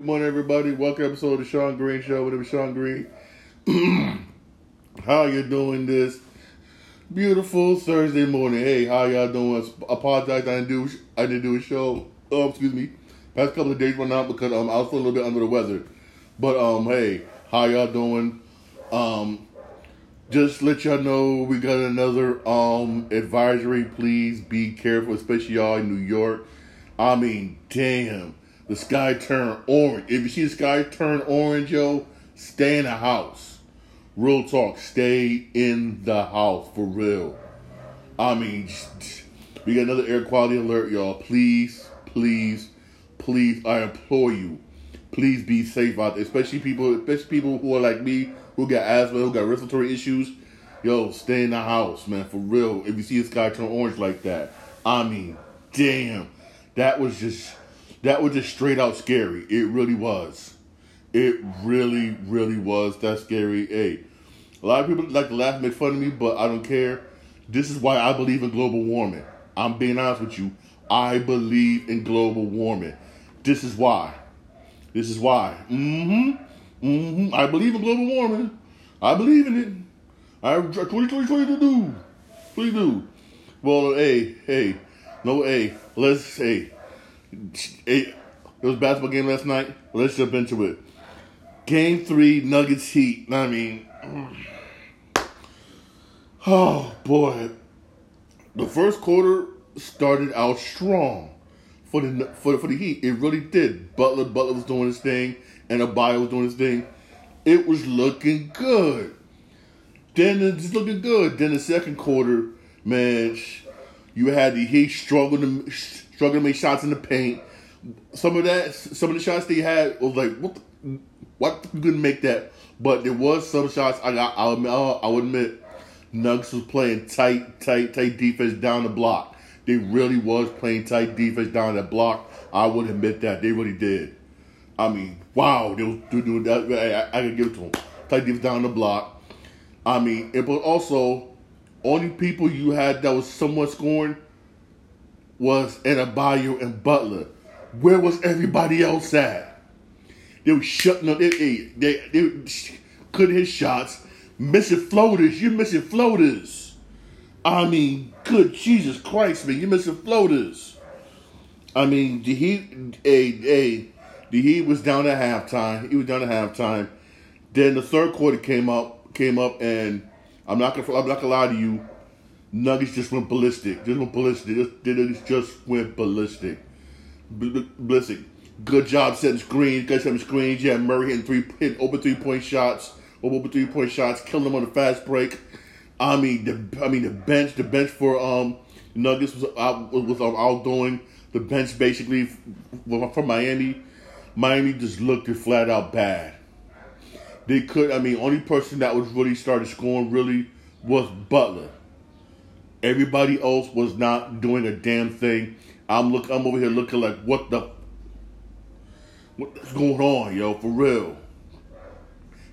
Good morning, everybody. Welcome to episode of the Sean Green Show. with Sean Green. how you doing this beautiful Thursday morning? Hey, how y'all doing? Apologize, I didn't do I didn't do a show. Oh, excuse me. Past couple of days went out because um I was feeling a little bit under the weather. But um, hey, how y'all doing? Um, just let y'all know we got another um advisory. Please be careful, especially y'all in New York. I mean, damn the sky turn orange. If you see the sky turn orange, yo, stay in the house. Real talk, stay in the house for real. I mean, we got another air quality alert, y'all. Please, please, please, I implore you, please be safe out there. Especially people, especially people who are like me, who got asthma, who got respiratory issues. Yo, stay in the house, man, for real. If you see the sky turn orange like that, I mean, damn, that was just that was just straight out scary. It really was. It really, really was that scary. Hey, a lot of people like to laugh and make fun of me, but I don't care. This is why I believe in global warming. I'm being honest with you. I believe in global warming. This is why. This is why. Mm-hmm. Mm-hmm. I believe in global warming. I believe in it. I have 2020 to do. Please do. Well, hey, hey, no, hey, let's, hey, it, was basketball game last night. Let's jump into it. Game three, Nuggets Heat. I mean, mm. oh boy, the first quarter started out strong for the for for the Heat. It really did. Butler Butler was doing his thing, and Adebayo was doing his thing. It was looking good. Then it's looking good. Then the second quarter, man, you had the Heat struggling to struggling to make shots in the paint. Some of that, some of the shots they had was like, what? The, what you couldn't make that? But there was some shots I got. I'll I would admit, Nuggets was playing tight, tight, tight defense down the block. They really was playing tight defense down the block. I would admit that they really did. I mean, wow, they was doing that. I, I can give it to them. Tight defense down the block. I mean, it, but also only people you had that was somewhat scoring was Adebayo and Butler. Where was everybody else at? They were shutting up. They, they, they couldn't hit shots. Missing floaters. You're missing floaters. I mean, good Jesus Christ, man. You're missing floaters. I mean, the Heat, a, a, the Heat was down at halftime. He was down at halftime. Then the third quarter came up, came up, and I'm not gonna, I'm not gonna lie to you. Nuggets just went ballistic. Just went ballistic. Just, just, went ballistic. ballistic. Good job setting screens. Good setting screens. Yeah, Murray hitting three, hit open three point shots. Open three point shots. Killing them on the fast break. I mean the I mean the bench. The bench for um Nuggets was out was out doing the bench basically from Miami. Miami just looked flat out bad. They could. I mean, only person that was really started scoring really was Butler. Everybody else was not doing a damn thing. I'm look. I'm over here looking like what the what's going on, yo? For real.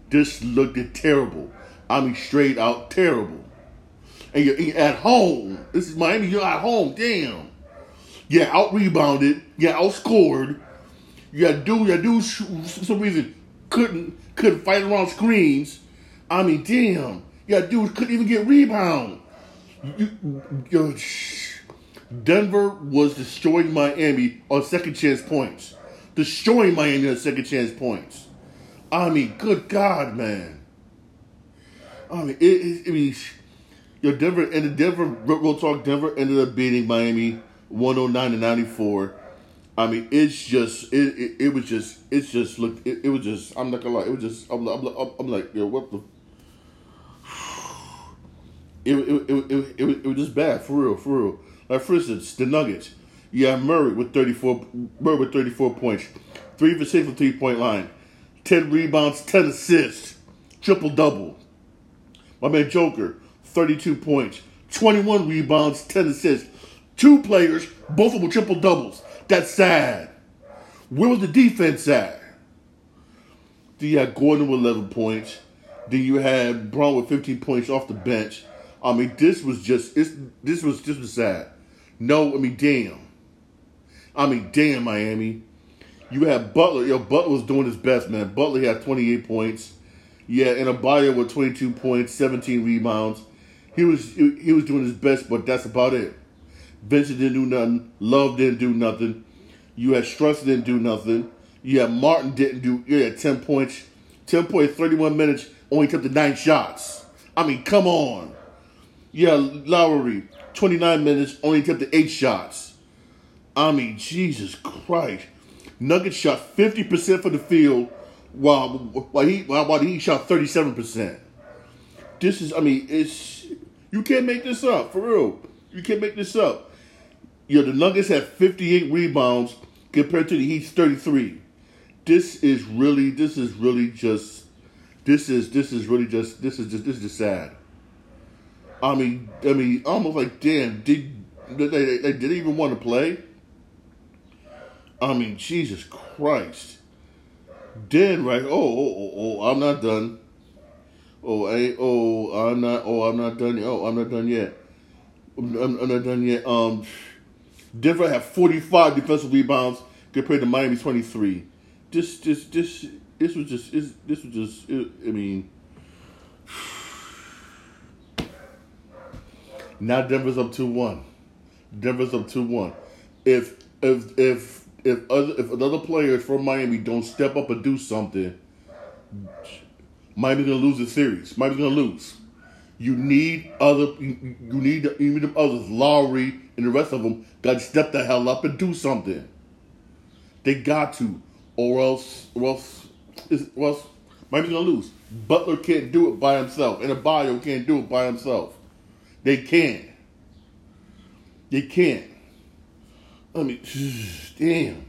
This looked terrible. I mean, straight out terrible. And you're at home. This is Miami. You're at home. Damn. Yeah, out rebounded. Yeah, outscored. Yeah, dude. Yeah, dude. For some reason couldn't couldn't fight around screens. I mean, damn. Yeah, dude couldn't even get rebound you, Denver was destroying Miami on second chance points. Destroying Miami on second chance points. I mean, good God, man. I mean, it, it, I mean, your Denver and the Denver real talk. Denver ended up beating Miami one hundred oh nine to ninety four. I mean, it's just it, it, it was just it's just look it, it was just I'm not gonna lie it was just I'm I'm, I'm, I'm like yo what the it, it, it, it, it, it was just bad, for real, for real. Like, for instance, the Nuggets. Have Murray with 34, Murray with 34 points. Three for six from three-point line. 10 rebounds, 10 assists. Triple-double. My man Joker, 32 points. 21 rebounds, 10 assists. Two players, both of them triple-doubles. That's sad. Where was the defense at? Then you had Gordon with 11 points. Then you had Brown with 15 points off the bench. I mean, this was just this was just sad. No, I mean, damn. I mean, damn, Miami. You had Butler. Yo, Butler was doing his best, man. Butler had 28 points. Yeah, and Adebayo with 22 points, 17 rebounds. He was he was doing his best, but that's about it. Vincent didn't do nothing. Love didn't do nothing. You had Strus didn't do nothing. You had Martin didn't do. You had 10 points, 10 points, 31 minutes. Only took the nine shots. I mean, come on. Yeah, Lowry, 29 minutes, only took the eight shots. I mean, Jesus Christ. Nuggets shot 50% for the field while while he while he shot 37%. This is I mean, it's you can't make this up, for real. You can't make this up. You know, the Nuggets had 58 rebounds compared to the Heat's 33. This is really this is really just this is this is really just this is just this is just sad. I mean, I mean, almost like damn, did they, they, they did even want to play? I mean, Jesus Christ. Then right, oh, oh, oh, oh, I'm not done. Oh, I, oh, I'm not. Oh, I'm not done. Oh, I'm not done yet. I'm, I'm not done yet. Um, Denver have 45 defensive rebounds compared to Miami's 23. This, this, this, this was just. This, this was just. It, I mean. Now Denver's up two one. Denver's up two one. If if if if other if another players from Miami don't step up and do something, Miami's gonna lose the series. Miami's gonna lose. You need other. You, need you need them others. Lowry and the rest of them got to step the hell up and do something. They got to, or else, or else, or else Miami's gonna lose. Butler can't do it by himself, and Adebayo can't do it by himself. They can't. They can't. I mean, damn,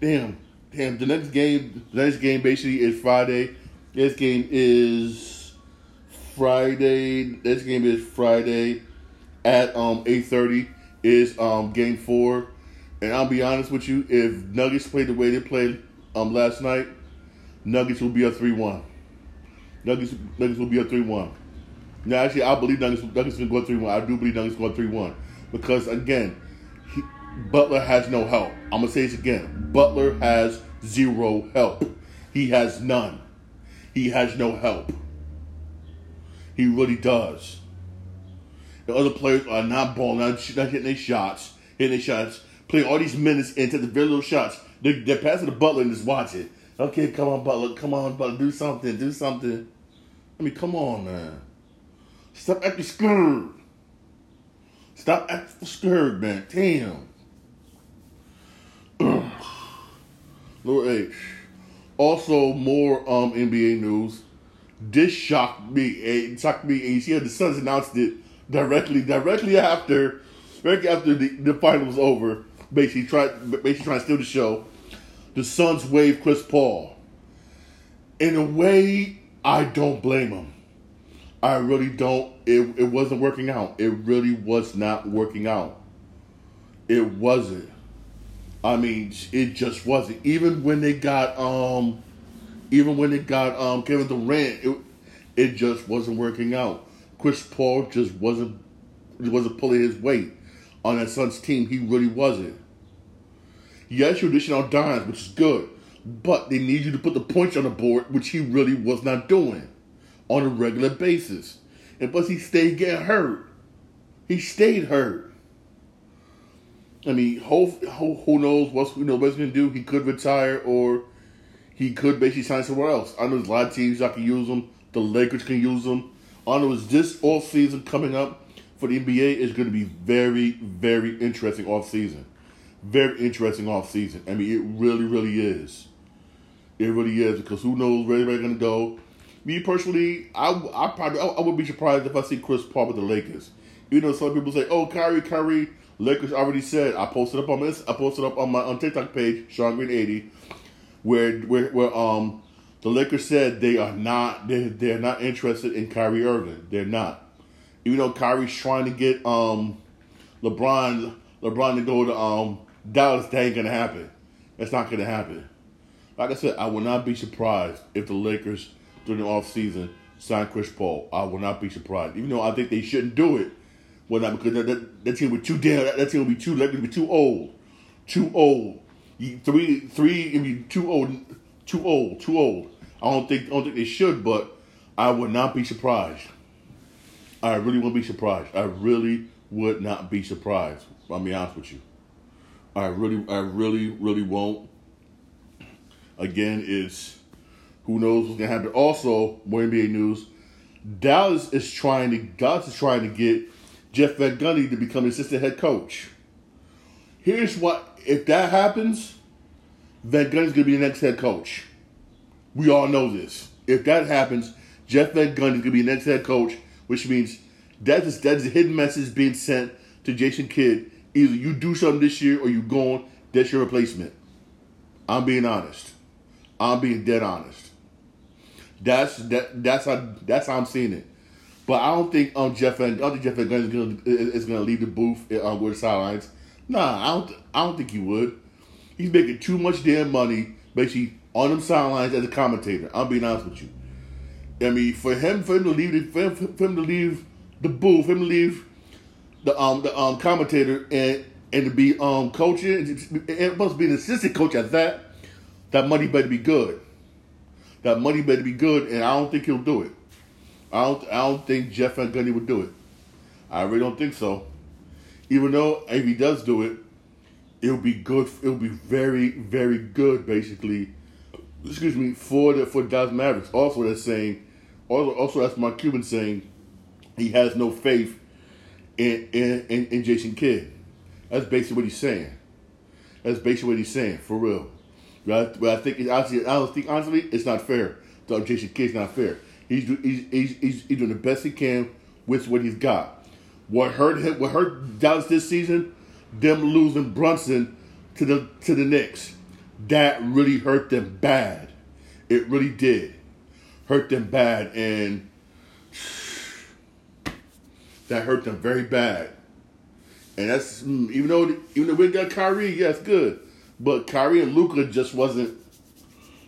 damn, damn. The next game, the next game basically is Friday. This game is Friday. This game is Friday at um eight thirty. Is um game four, and I'll be honest with you. If Nuggets play the way they played um last night, Nuggets will be a three one. Nuggets Nuggets will be a three one. Now, actually, I believe Nuggets Nuggets going go three one. I do believe Nuggets going three one because again, he, Butler has no help. I'm gonna say this again. Butler has zero help. He has none. He has no help. He really does. The other players are not balling, not, not hitting their shots, hitting their shots, playing all these minutes into the very little shots. They're, they're passing the Butler and just watch it. Okay, come on, Butler. Come on, Butler. Do something. Do something. I mean, come on, man. Stop acting scared. Stop acting scared, man. Damn. Lord H. Also, more um NBA news. This shocked me. It shocked me. And see how the Suns announced it directly, directly after, directly after the, the final was over. Basically, trying, basically trying to steal the show. The Suns waived Chris Paul. In a way, I don't blame him. I really don't. It it wasn't working out. It really was not working out. It wasn't. I mean, it just wasn't. Even when they got um, even when they got um Kevin Durant, it it just wasn't working out. Chris Paul just wasn't wasn't pulling his weight on that Suns team. He really wasn't. Yes, you're dishing out dimes, which is good, but they need you to put the points on the board, which he really was not doing on a regular basis. And plus, he stayed getting hurt. He stayed hurt. I mean, who, who, knows what's you know what's to do? He could retire or he could basically sign somewhere else. I know there's a lot of teams that can use him. The Lakers can use him. I know is this off season coming up for the NBA is going to be very, very interesting off season. Very interesting off season. I mean, it really, really is. It really is because who knows where they're going to go me personally, I, I probably I, I, would be surprised if I see Chris Paul with the Lakers. You know, some people say, "Oh, Kyrie, Kyrie." Lakers already said. I posted up on this. I posted up on my on TikTok page, Sean Green eighty, where where where um the Lakers said they are not they they're not interested in Kyrie Irving. They're not. Even though Kyrie's trying to get um LeBron LeBron to go to um Dallas, that ain't gonna happen. That's not gonna happen. Like I said, I would not be surprised if the Lakers during the offseason sign Chris Paul. I will not be surprised. Even though I think they shouldn't do it. Well, not because that, that, that team would be too damn. That, that team would be too. That would be too old. Too old three, three. I mean, too old, too old, too old. I don't think, I don't think they should, but I would not be surprised. I really wouldn't be surprised. I really would not be surprised. I'll be honest with you. I really, I really, really won't. Again, is who knows what's gonna happen. Also, more NBA news. Dallas is trying to Dallas is trying to get Jeff Van Gundy to become assistant head coach. Here's what if that happens, Van Gundy's gonna be the next head coach. We all know this. If that happens, Jeff Van Gundy's gonna be the next head coach, which means that is that is a hidden message being sent to Jason Kidd. Either you do something this year or you're gone. That's your replacement. I'm being honest. I'm being dead honest. That's that. That's how. That's how I'm seeing it. But I don't think um Jeff and I don't think Jeff Van Gundy is gonna is gonna leave the booth um, with the sidelines. Nah, I don't. I don't think he would. He's making too much damn money, basically on them sidelines as a commentator. I'm being honest with you. I mean, for him, for him to leave, for him, for him to leave the booth, for him to leave the um the um commentator and and to be um coaching, it must be an assistant coach at that. That money better be good. That money better be good, and I don't think he'll do it. I don't. I don't think Jeff Van Gundy would do it. I really don't think so. Even though if he does do it, it'll be good. It'll be very, very good. Basically, excuse me for the for Dallas Mavericks. Also, that's saying. Also, also that's Mark Cuban saying he has no faith in in, in, in Jason Kidd. That's basically what he's saying. That's basically what he's saying for real. But I, think honestly, I think honestly, it's not fair. So Jason Kidd's not fair. He's, he's, he's, he's doing the best he can with what he's got. What hurt him, what hurt Dallas this season, them losing Brunson to the to the Knicks. That really hurt them bad. It really did. Hurt them bad and that hurt them very bad. And that's mm, even though even though we got Kyrie, yes, good. But Kyrie and Luka just wasn't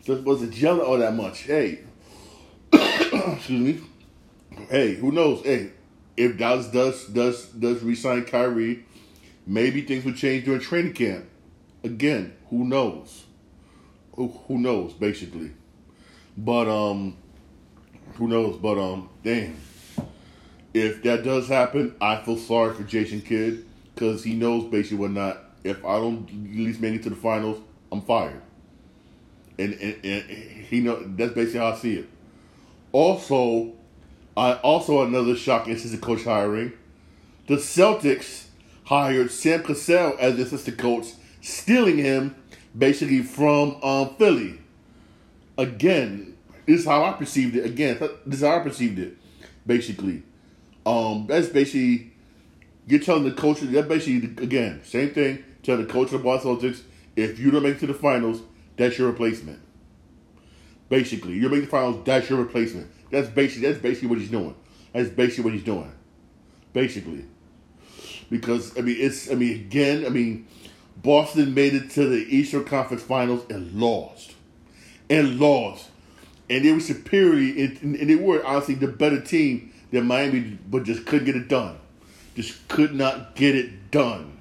just wasn't gelling all that much. Hey, excuse me. Hey, who knows? Hey, if Dallas does does does resign Kyrie, maybe things would change during training camp. Again, who knows? Who, who knows? Basically, but um, who knows? But um, damn if that does happen, I feel sorry for Jason Kidd because he knows basically what not. If I don't at least make it to the finals, I'm fired. And, and, and he know that's basically how I see it. Also, I also another shocking assistant coach hiring. The Celtics hired Sam Cassell as the assistant coach, stealing him basically from um, Philly. Again, this is how I perceived it. Again, this is how I perceived it. Basically, um, that's basically you're telling the coach. That basically again same thing. Tell the coach of the Boston Celtics if you don't make it to the finals, that's your replacement. Basically, you make the finals, that's your replacement. That's basically that's basically what he's doing. That's basically what he's doing. Basically, because I mean it's I mean again I mean Boston made it to the Eastern Conference Finals and lost, and lost, and they were superior and, and they were honestly the better team than Miami, but just couldn't get it done. Just could not get it done.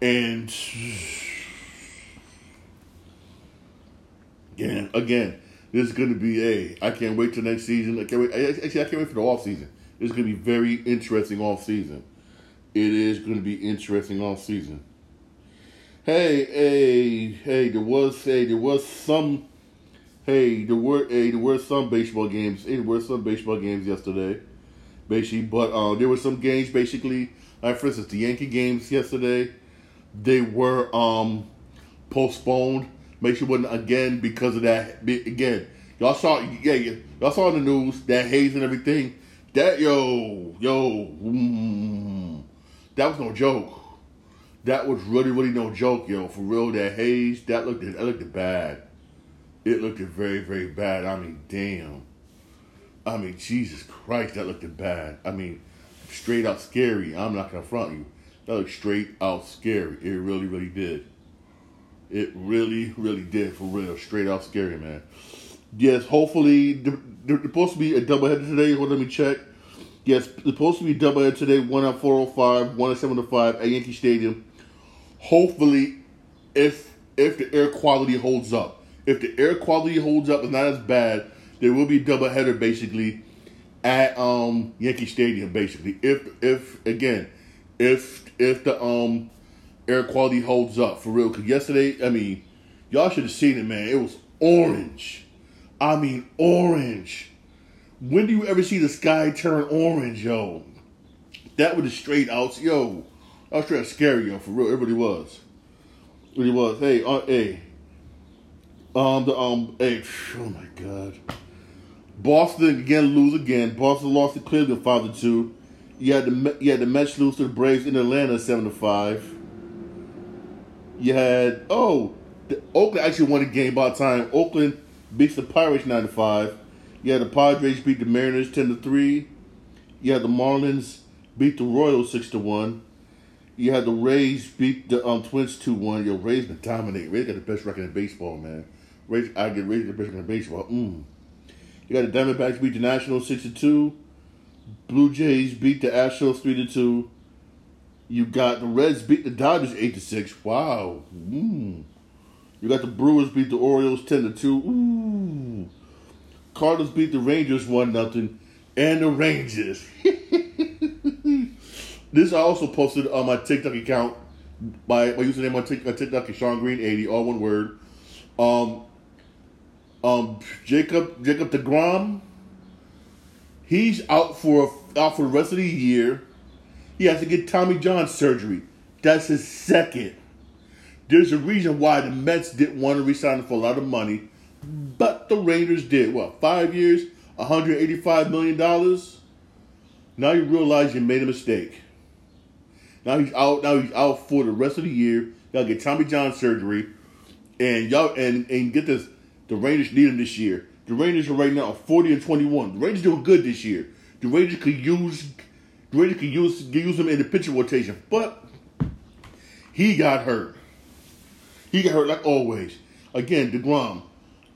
And again, again, this is going to be a. I can't wait till next season. I can't wait. Actually, I can't wait for the off season. Is going to be very interesting off season. It is going to be interesting off season. Hey, hey, hey! There was, hey, there was some hey, there were hey, there were some baseball games. Hey, there were some baseball games yesterday, basically. But uh, there were some games basically. Like for instance, the Yankee games yesterday, they were um postponed. Make sure wasn't again because of that. Again, y'all saw yeah, yeah y'all saw in the news that haze and everything. That yo yo, mm, that was no joke. That was really really no joke, yo. For real, that haze that looked that looked bad it looked very, very bad. I mean, damn. I mean, Jesus Christ, that looked bad. I mean, straight out scary. I'm not gonna front you. That looked straight out scary. It really, really did. It really, really did for real. Straight out scary, man. Yes, hopefully there's supposed to be a doubleheader today. Hold, let me check. Yes, supposed to be a doubleheader today. One at 405, one at 705 at Yankee Stadium. Hopefully, if if the air quality holds up. If the air quality holds up, it's not as bad. There will be double header basically at um Yankee Stadium basically. If if again, if if the um air quality holds up for real. Cause yesterday, I mean, y'all should have seen it, man. It was orange. I mean, orange. When do you ever see the sky turn orange, yo? That was a straight out, yo. I was trying to scare yo, for real. Everybody was. It really was. Hey, uh, hey. Um, the um, hey, oh my god. Boston again lose again. Boston lost to Cleveland five to two. You had the you had the Mets lose to the Braves in Atlanta seven to five. You had oh, the, Oakland actually won a game by time Oakland beats the Pirates nine to five. You had the Padres beat the Mariners ten to three. You had the Marlins beat the Royals six to one. You had the Rays beat the um, Twins two one. Yo, Rays been dominating. Rays got the best record in baseball, man. Rays, I get Rays the best record in baseball. Mm. You got the Diamondbacks beat the Nationals six to two. Blue Jays beat the Astros three to two. You got the Reds beat the Dodgers eight to six. Wow. Mm. You got the Brewers beat the Orioles ten to two. Ooh. Cardinals beat the Rangers one nothing, and the Rangers. this I also posted on my TikTok account by my username on TikTok is Sean Green eighty, all one word. Um, um, Jacob Jacob Degrom. He's out for out for the rest of the year. He has to get Tommy John surgery. That's his second. There's a reason why the Mets didn't want to resign him for a lot of money, but the Rangers did. What five years, 185 million dollars? Now you realize you made a mistake. Now he's out. Now he's out for the rest of the year. Y'all get Tommy John surgery, and y'all and and get this. The Rangers need him this year. The Rangers are right now 40 and 21. The Rangers doing good this year. The Rangers could use Rangers could use use him in the pitcher rotation, but he got hurt. He got hurt like always. Again, Degrom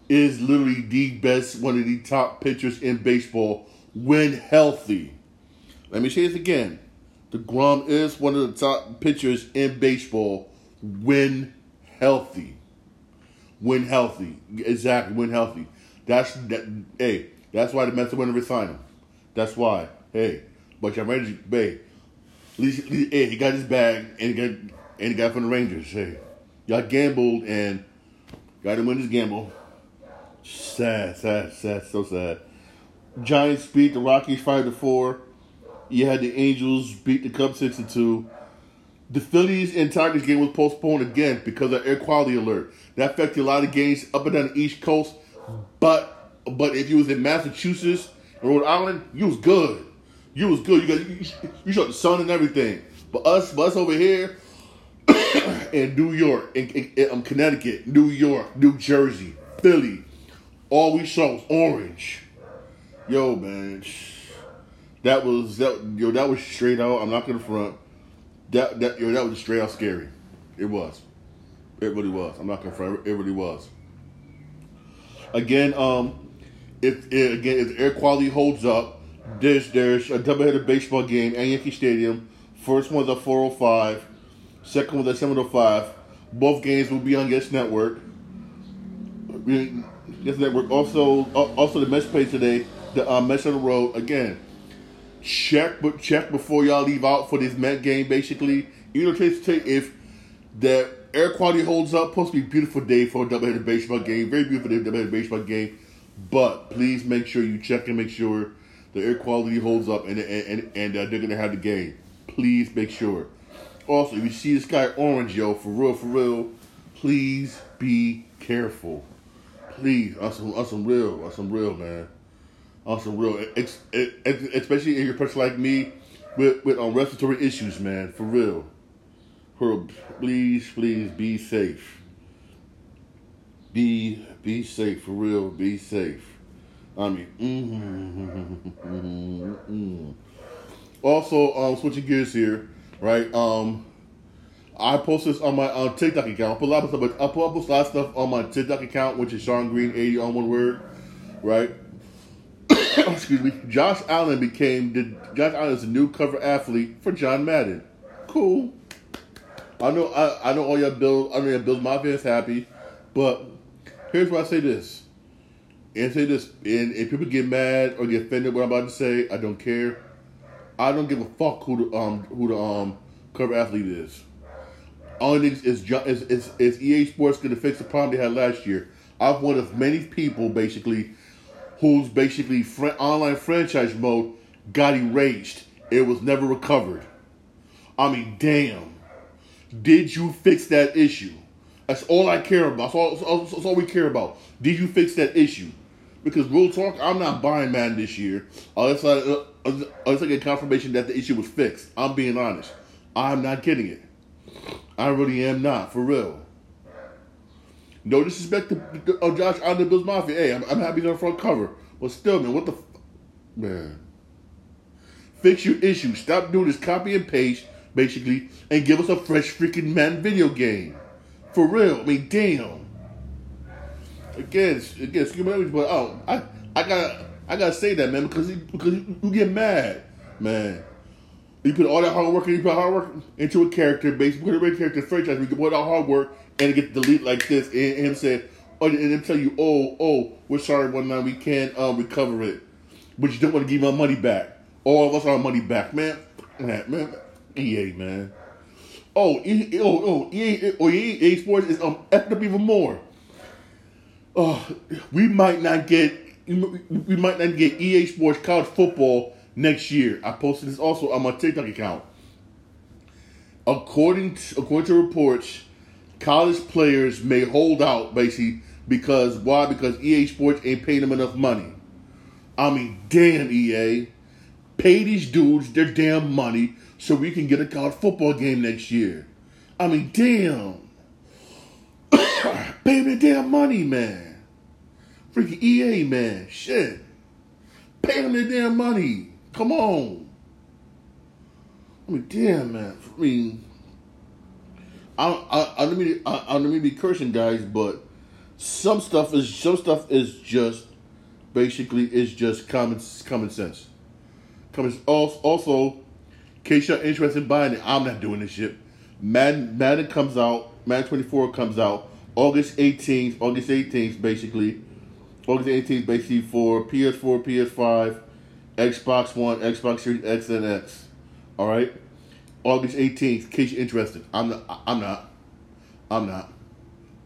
is literally the best, one of the top pitchers in baseball when healthy. Let me say this again. DeGrom is one of the top pitchers in baseball when healthy. When healthy. Exactly, when healthy. That's that hey, that's why the Mets are going to resign him. That's why. Hey. But y'all ready hey. At least, at least, hey, he got his bag and he got and he got from the Rangers. Hey. Y'all gambled and got to win this gamble. Sad, sad, sad, so sad. Giants beat the Rockies five to four. You had the Angels beat the Cubs six to two. The Phillies and Tigers game was postponed again because of air quality alert. That affected a lot of games up and down the East Coast. But but if you was in Massachusetts and Rhode Island, you was good. You was good. You got you, shot the sun and everything. But us, but us over here in New York, in, in, in um, Connecticut, New York, New Jersey, Philly, all we saw was orange. Yo, man. That was that yo. That was straight out. I'm not gonna front. That that yo. That was straight out scary. It was. It really was. I'm not gonna front. It really was. Again, um, if, if again if air quality holds up, there's there's a doubleheader baseball game at Yankee Stadium. First one's at 405. Second one's at 705. Both games will be on Yes Network. Yes Network. Also, also the Mets play today. The uh, Mets on the road again check but check before y'all leave out for this Met game. Basically, you know, if the air quality holds up, supposed to be a beautiful day for a doubleheader baseball game. Very beautiful day doubleheader baseball game. But please make sure you check and make sure the air quality holds up and and and uh, they're gonna have the game. Please make sure. Also, if you see the sky orange, yo, for real, for real, please be careful. Please, on some, on some real, on some real, man on some real, especially if you're a person like me with with um, respiratory issues, man. For real, for real. please, please be safe. Be be safe for real. Be safe. I mean, mm-hmm, also um, switching gears here, right? Um, I post this on my uh, TikTok account. I put a lot of stuff, but I put, a lot of stuff on my TikTok account, which is Sean Green eighty on one word, right? excuse me, Josh Allen became the Josh Allen is new cover athlete for John Madden. Cool. I know I, I know all your Bills I your Bills Mafia is happy, but here's why I say this. And say this, and if people get mad or get offended what I'm about to say, I don't care. I don't give a fuck who the um who the um cover athlete is. Only thing is is is, is EA Sports going to fix the problem they had last year. I've one of many people basically whose basically fr- online franchise mode got erased. It was never recovered. I mean, damn. Did you fix that issue? That's all I care about. That's all, that's all, we care about. Did you fix that issue? Because real talk, I'm not buying Madden this year unless I, unless I get confirmation that the issue was fixed. I'm being honest. I'm not getting it. I really am not, for real. No disrespect to uh, Josh Allen, the Bills Mafia. Hey, I'm, I'm happy on the front cover. But still, man, what the... F- man. Fix your issue. Stop doing this copy and paste, basically, and give us a fresh freaking man video game. For real. I mean, damn. Again, again, excuse me, but oh, I, I gotta, I gotta say that, man, because because you, you get mad, man. You put all that hard work, and you put hard work into a character, basically put a character franchise. We put all hard work and get delete like this, and, and him say, oh, and then tell you, oh, oh, we're sorry, one night we can't um, recover it, but you don't want to give our money back. All of us our money back, man. Man, man, EA, man. Oh, e, oh, oh, EA, oh, EA Sports is um effed up even more. Oh, we might not get, we might not get EA Sports college football next year. I posted this also on my TikTok account. According to, according to reports, college players may hold out basically because why? Because EA Sports ain't paying them enough money. I mean, damn EA. Pay these dudes their damn money so we can get a college football game next year. I mean, damn. Pay me damn money, man. Freaking EA, man. Shit. Pay them their damn money. Come on. I mean, damn, man. I mean, I, I, I don't mean I, I don't mean be cursing, guys, but some stuff is some stuff is just basically is just common common sense. Comes also, in case you're interested in buying it, I'm not doing this shit. Madden, Madden comes out, Madden 24 comes out August 18th, August 18th, basically. August 18th, basically for PS4, PS5, Xbox One, Xbox Series X and X. All right, August 18th. In case you're interested, I'm not. I'm not. I'm not.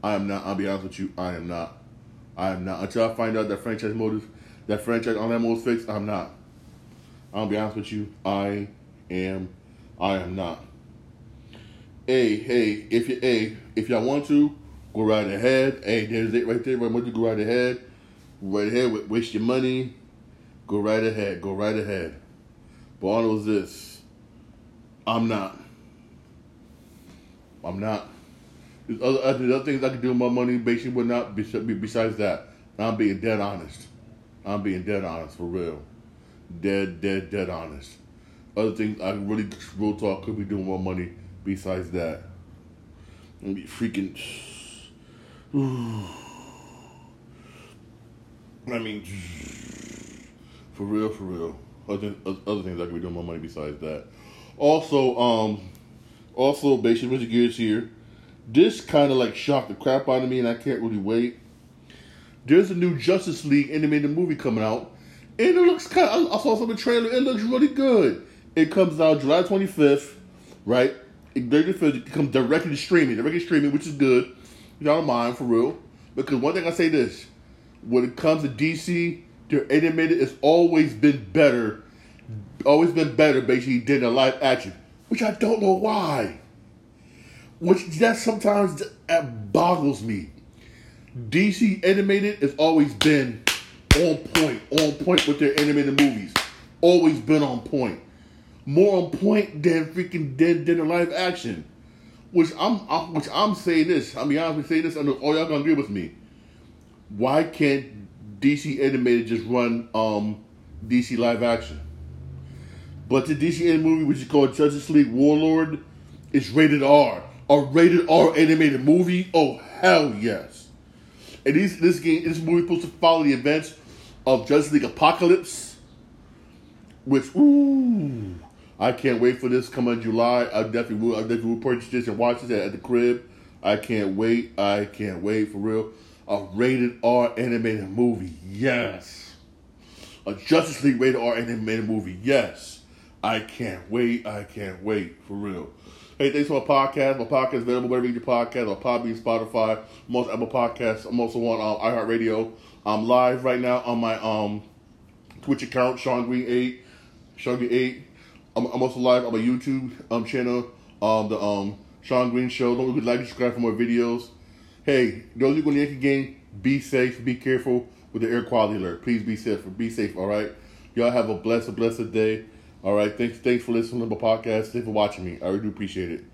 I am not. I'll be honest with you. I am not. I am not. Until I find out that franchise mode, that franchise on that mode fixed, I'm not. I'll be honest with you. I am. I am not. Hey, hey, if you, hey, if y'all want to, go right ahead. Hey, there's it right there. Right, to go right ahead. Right ahead. Waste your money. Go right ahead. Go right ahead. But all is this. I'm not. I'm not. There's other, other things I can do with my money, basically, would not be besides that. I'm being dead honest. I'm being dead honest for real dead, dead, dead honest. Other things I really real talk could be doing with my money besides that. And be freaking. I mean, for real, for real. Other, other things I could be doing more money besides that. Also, um, also basically, Mr. Gears here. This kind of like shocked the crap out of me, and I can't really wait. There's a new Justice League animated movie coming out and it looks kind. Of, I saw some of the trailer. It looks really good. It comes out July 25th, right? It, it comes directly to streaming, directly streaming, which is good. Y'all don't mind for real. Because one thing I say this: when it comes to DC, their animated has always been better, always been better, basically than the live action. Which I don't know why. Which that sometimes that boggles me. DC animated has always been on point, on point with their animated movies. Always been on point. More on point than freaking than, than the live action. Which I'm, I'm which I'm saying this. I mean honestly saying this, I know all y'all gonna agree with me. Why can't DC animated just run um DC live action? But the DC animated movie, which is called Justice League Warworld, is rated R. A rated R animated movie? Oh hell yes. And this this game, this movie is supposed to follow the events of Justice League Apocalypse, which ooh, I can't wait for this coming July. I definitely will. I definitely will purchase this and watch this at the crib. I can't wait. I can't wait for real. A rated R animated movie, yes. A Justice League rated R animated movie, yes. I can't wait. I can't wait for real. Hey, thanks for my podcast. My podcast is available wherever you get your podcast on Podbean, Spotify, most Apple Podcasts. I'm also on um, iHeartRadio. I'm live right now on my um Twitch account, Sean Green Eight, Sean Green Eight. I'm, I'm also live on my YouTube um channel, um the um Sean Green Show. Don't forget to like and subscribe for more videos. Hey, those who go to the Yankee game, be safe, be careful with the air quality alert. Please be safe. Be safe. All right. Y'all have a blessed, blessed day. All right. Thanks. Thanks for listening to my podcast. Thanks for watching me. I really do appreciate it.